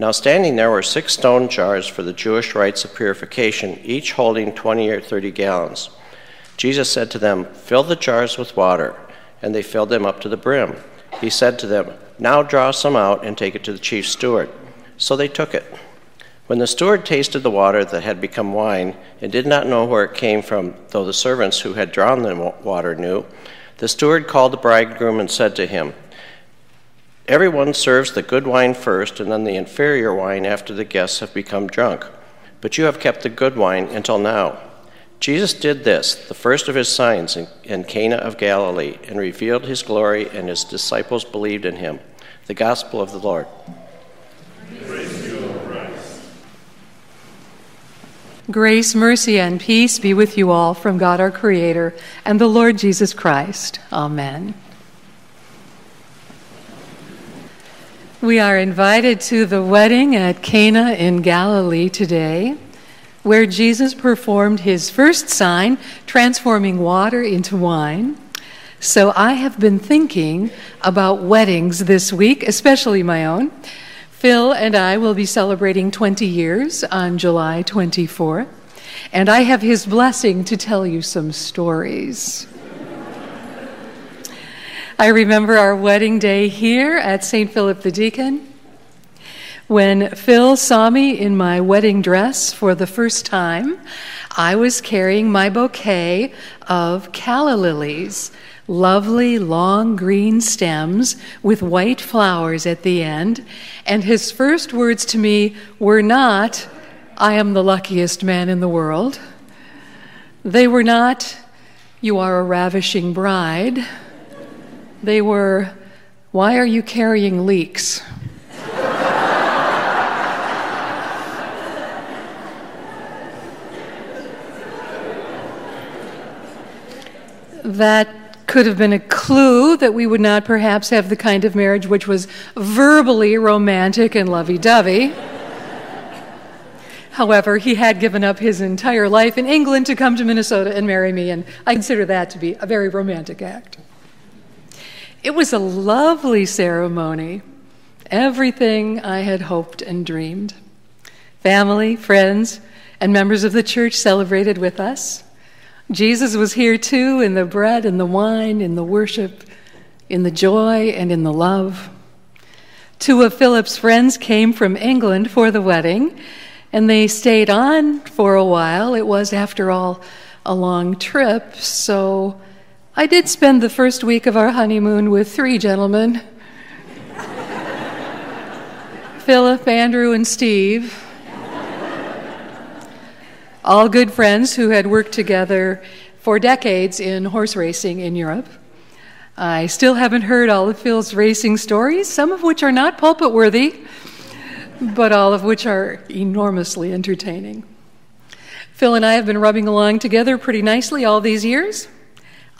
Now, standing there were six stone jars for the Jewish rites of purification, each holding 20 or 30 gallons. Jesus said to them, Fill the jars with water. And they filled them up to the brim. He said to them, Now draw some out and take it to the chief steward. So they took it. When the steward tasted the water that had become wine and did not know where it came from, though the servants who had drawn the water knew, the steward called the bridegroom and said to him, Everyone serves the good wine first, and then the inferior wine after the guests have become drunk. But you have kept the good wine until now. Jesus did this, the first of his signs in, in Cana of Galilee, and revealed his glory, and his disciples believed in him. The Gospel of the Lord. Grace, mercy, and peace be with you all from God our Creator and the Lord Jesus Christ. Amen. We are invited to the wedding at Cana in Galilee today, where Jesus performed his first sign, transforming water into wine. So I have been thinking about weddings this week, especially my own. Phil and I will be celebrating 20 years on July 24th, and I have his blessing to tell you some stories. I remember our wedding day here at St. Philip the Deacon when Phil saw me in my wedding dress for the first time. I was carrying my bouquet of calla lilies, lovely long green stems with white flowers at the end. And his first words to me were not, I am the luckiest man in the world. They were not, You are a ravishing bride. They were, Why are you carrying leeks? that could have been a clue that we would not perhaps have the kind of marriage which was verbally romantic and lovey dovey. However, he had given up his entire life in England to come to Minnesota and marry me, and I consider that to be a very romantic act. It was a lovely ceremony, everything I had hoped and dreamed. Family, friends, and members of the church celebrated with us. Jesus was here too in the bread and the wine, in the worship, in the joy, and in the love. Two of Philip's friends came from England for the wedding, and they stayed on for a while. It was, after all, a long trip, so I did spend the first week of our honeymoon with three gentlemen Philip, Andrew, and Steve. All good friends who had worked together for decades in horse racing in Europe. I still haven't heard all of Phil's racing stories, some of which are not pulpit worthy, but all of which are enormously entertaining. Phil and I have been rubbing along together pretty nicely all these years.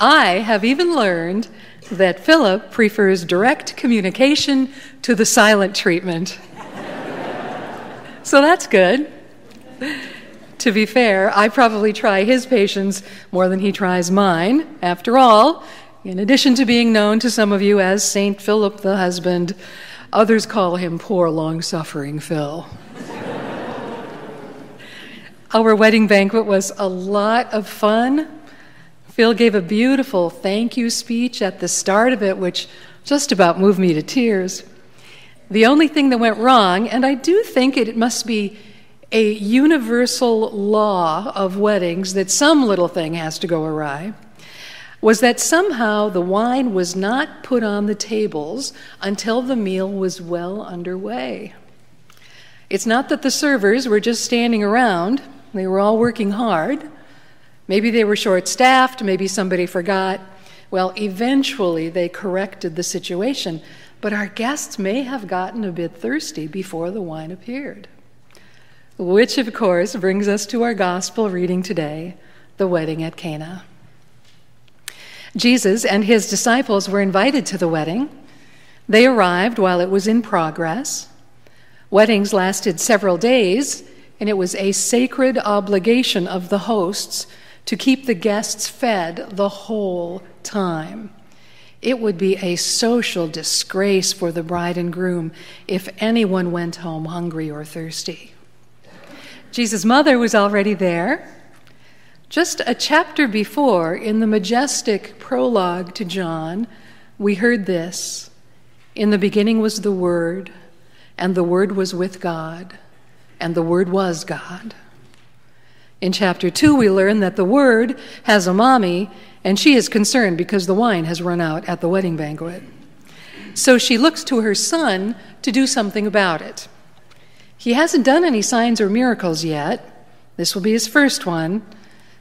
I have even learned that Philip prefers direct communication to the silent treatment. so that's good. To be fair, I probably try his patience more than he tries mine. After all, in addition to being known to some of you as St. Philip the husband, others call him poor long suffering Phil. Our wedding banquet was a lot of fun. Phil gave a beautiful thank you speech at the start of it, which just about moved me to tears. The only thing that went wrong, and I do think it must be a universal law of weddings that some little thing has to go awry, was that somehow the wine was not put on the tables until the meal was well underway. It's not that the servers were just standing around, they were all working hard. Maybe they were short staffed, maybe somebody forgot. Well, eventually they corrected the situation, but our guests may have gotten a bit thirsty before the wine appeared. Which, of course, brings us to our gospel reading today the wedding at Cana. Jesus and his disciples were invited to the wedding. They arrived while it was in progress. Weddings lasted several days, and it was a sacred obligation of the hosts to keep the guests fed the whole time. It would be a social disgrace for the bride and groom if anyone went home hungry or thirsty. Jesus' mother was already there. Just a chapter before, in the majestic prologue to John, we heard this In the beginning was the Word, and the Word was with God, and the Word was God. In chapter 2, we learn that the Word has a mommy, and she is concerned because the wine has run out at the wedding banquet. So she looks to her son to do something about it. He hasn't done any signs or miracles yet. This will be his first one.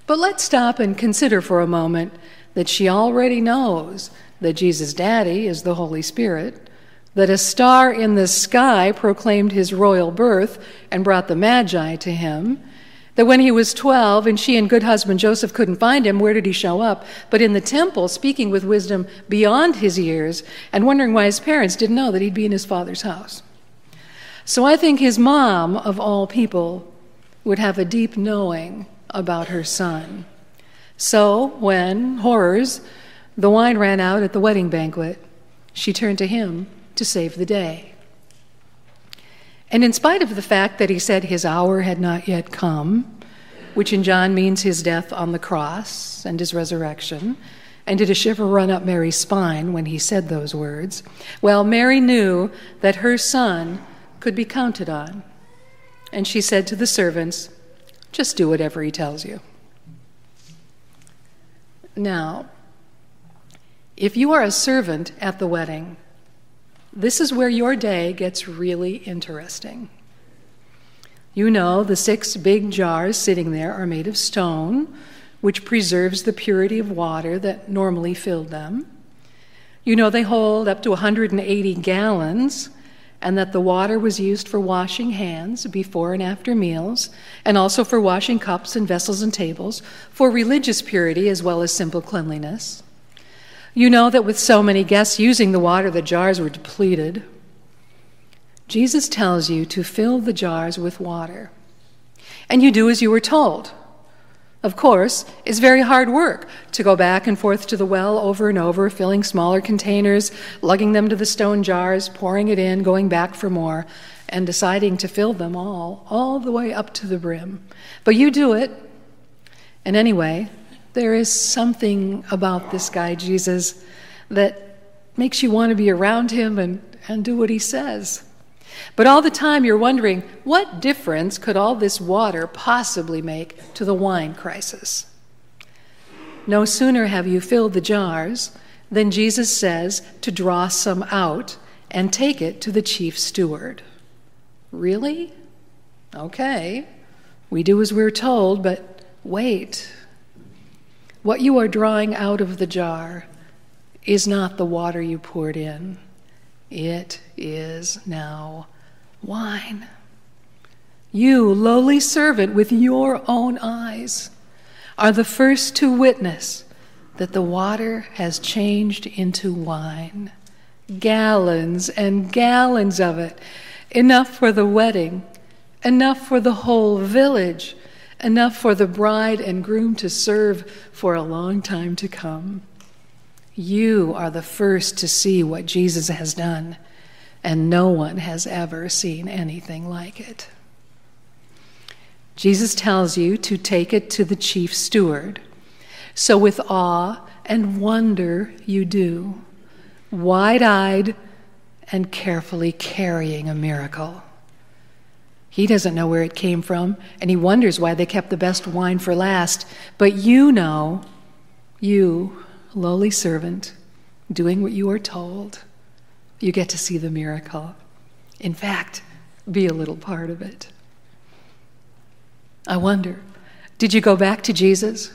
But let's stop and consider for a moment that she already knows that Jesus' daddy is the Holy Spirit, that a star in the sky proclaimed his royal birth and brought the Magi to him, that when he was 12 and she and good husband Joseph couldn't find him, where did he show up? But in the temple, speaking with wisdom beyond his years and wondering why his parents didn't know that he'd be in his father's house. So I think his mom, of all people, would have a deep knowing about her son. So when, horrors, the wine ran out at the wedding banquet, she turned to him to save the day. And in spite of the fact that he said his hour had not yet come, which in John means his death on the cross and his resurrection, and did a shiver run up Mary's spine when he said those words? Well, Mary knew that her son could be counted on. And she said to the servants, Just do whatever he tells you. Now, if you are a servant at the wedding, this is where your day gets really interesting. You know, the six big jars sitting there are made of stone, which preserves the purity of water that normally filled them. You know, they hold up to 180 gallons, and that the water was used for washing hands before and after meals, and also for washing cups and vessels and tables, for religious purity as well as simple cleanliness. You know that with so many guests using the water, the jars were depleted. Jesus tells you to fill the jars with water. And you do as you were told. Of course, it's very hard work to go back and forth to the well over and over, filling smaller containers, lugging them to the stone jars, pouring it in, going back for more, and deciding to fill them all, all the way up to the brim. But you do it. And anyway, there is something about this guy, Jesus, that makes you want to be around him and, and do what he says. But all the time you're wondering, what difference could all this water possibly make to the wine crisis? No sooner have you filled the jars than Jesus says to draw some out and take it to the chief steward. Really? Okay. We do as we're told, but wait. What you are drawing out of the jar is not the water you poured in, it is now wine. You, lowly servant, with your own eyes, are the first to witness that the water has changed into wine. Gallons and gallons of it, enough for the wedding, enough for the whole village enough for the bride and groom to serve for a long time to come. You are the first to see what Jesus has done, and no one has ever seen anything like it. Jesus tells you to take it to the chief steward. So, with awe and wonder, you do, wide eyed and carefully carrying a miracle. He doesn't know where it came from, and he wonders why they kept the best wine for last. But you know, you, lowly servant, doing what you are told, you get to see the miracle. In fact, be a little part of it. I wonder, did you go back to Jesus?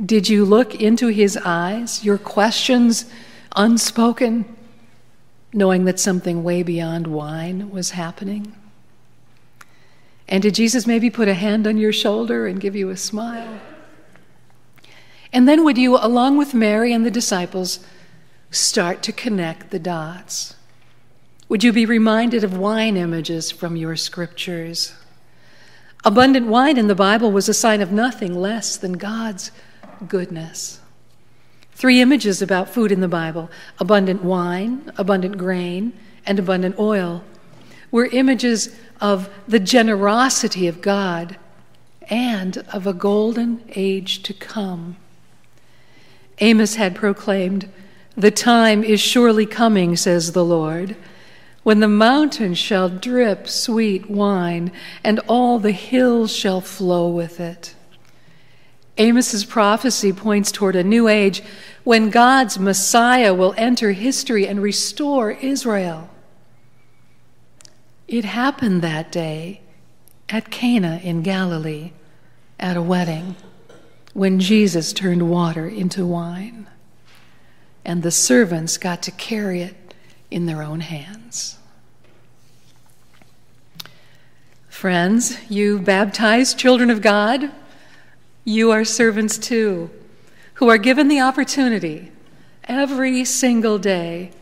Did you look into his eyes, your questions unspoken? knowing that something way beyond wine was happening? And did Jesus maybe put a hand on your shoulder and give you a smile? And then would you, along with Mary and the disciples, start to connect the dots? Would you be reminded of wine images from your scriptures? Abundant wine in the Bible was a sign of nothing less than God's goodness. Three images about food in the Bible abundant wine, abundant grain, and abundant oil were images of the generosity of God and of a golden age to come. Amos had proclaimed, The time is surely coming, says the Lord, when the mountains shall drip sweet wine, and all the hills shall flow with it. Amos's prophecy points toward a new age when God's Messiah will enter history and restore Israel. It happened that day at Cana in Galilee at a wedding when Jesus turned water into wine, and the servants got to carry it in their own hands. Friends, you baptized children of God, you are servants too, who are given the opportunity every single day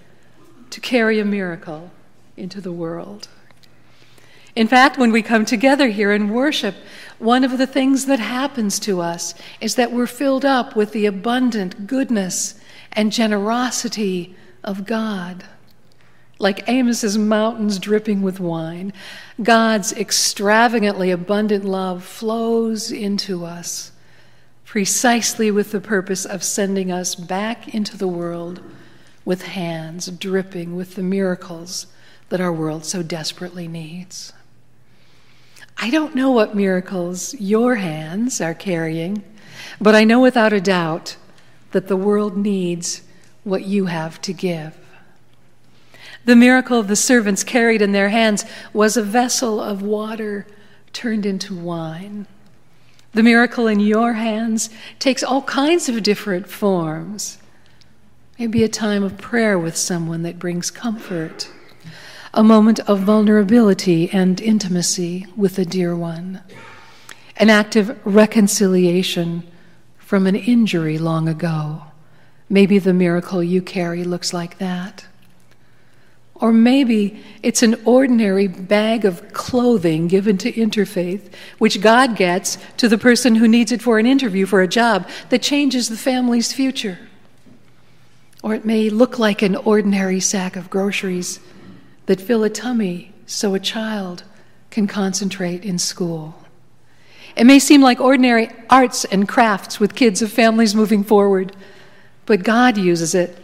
to carry a miracle into the world. In fact, when we come together here in worship, one of the things that happens to us is that we're filled up with the abundant goodness and generosity of God. Like Amos's mountains dripping with wine, God's extravagantly abundant love flows into us precisely with the purpose of sending us back into the world with hands dripping with the miracles that our world so desperately needs. I don't know what miracles your hands are carrying, but I know without a doubt that the world needs what you have to give. The miracle the servants carried in their hands was a vessel of water turned into wine. The miracle in your hands takes all kinds of different forms. Maybe a time of prayer with someone that brings comfort a moment of vulnerability and intimacy with a dear one, an act of reconciliation from an injury long ago. Maybe the miracle you carry looks like that. Or maybe it's an ordinary bag of clothing given to Interfaith, which God gets to the person who needs it for an interview for a job that changes the family's future. Or it may look like an ordinary sack of groceries that fill a tummy so a child can concentrate in school. It may seem like ordinary arts and crafts with kids of families moving forward, but God uses it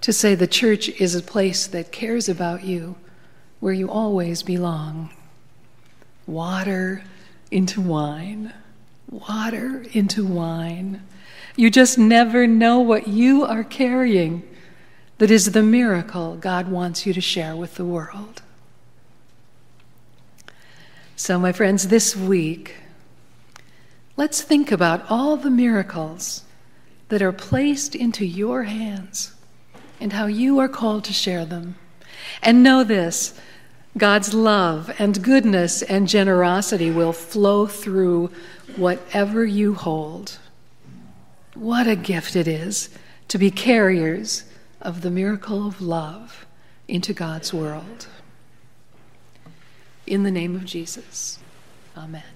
to say the church is a place that cares about you, where you always belong. Water into wine, water into wine. You just never know what you are carrying that is the miracle God wants you to share with the world. So, my friends, this week, let's think about all the miracles that are placed into your hands and how you are called to share them. And know this God's love and goodness and generosity will flow through whatever you hold. What a gift it is to be carriers of the miracle of love into God's world. In the name of Jesus, amen.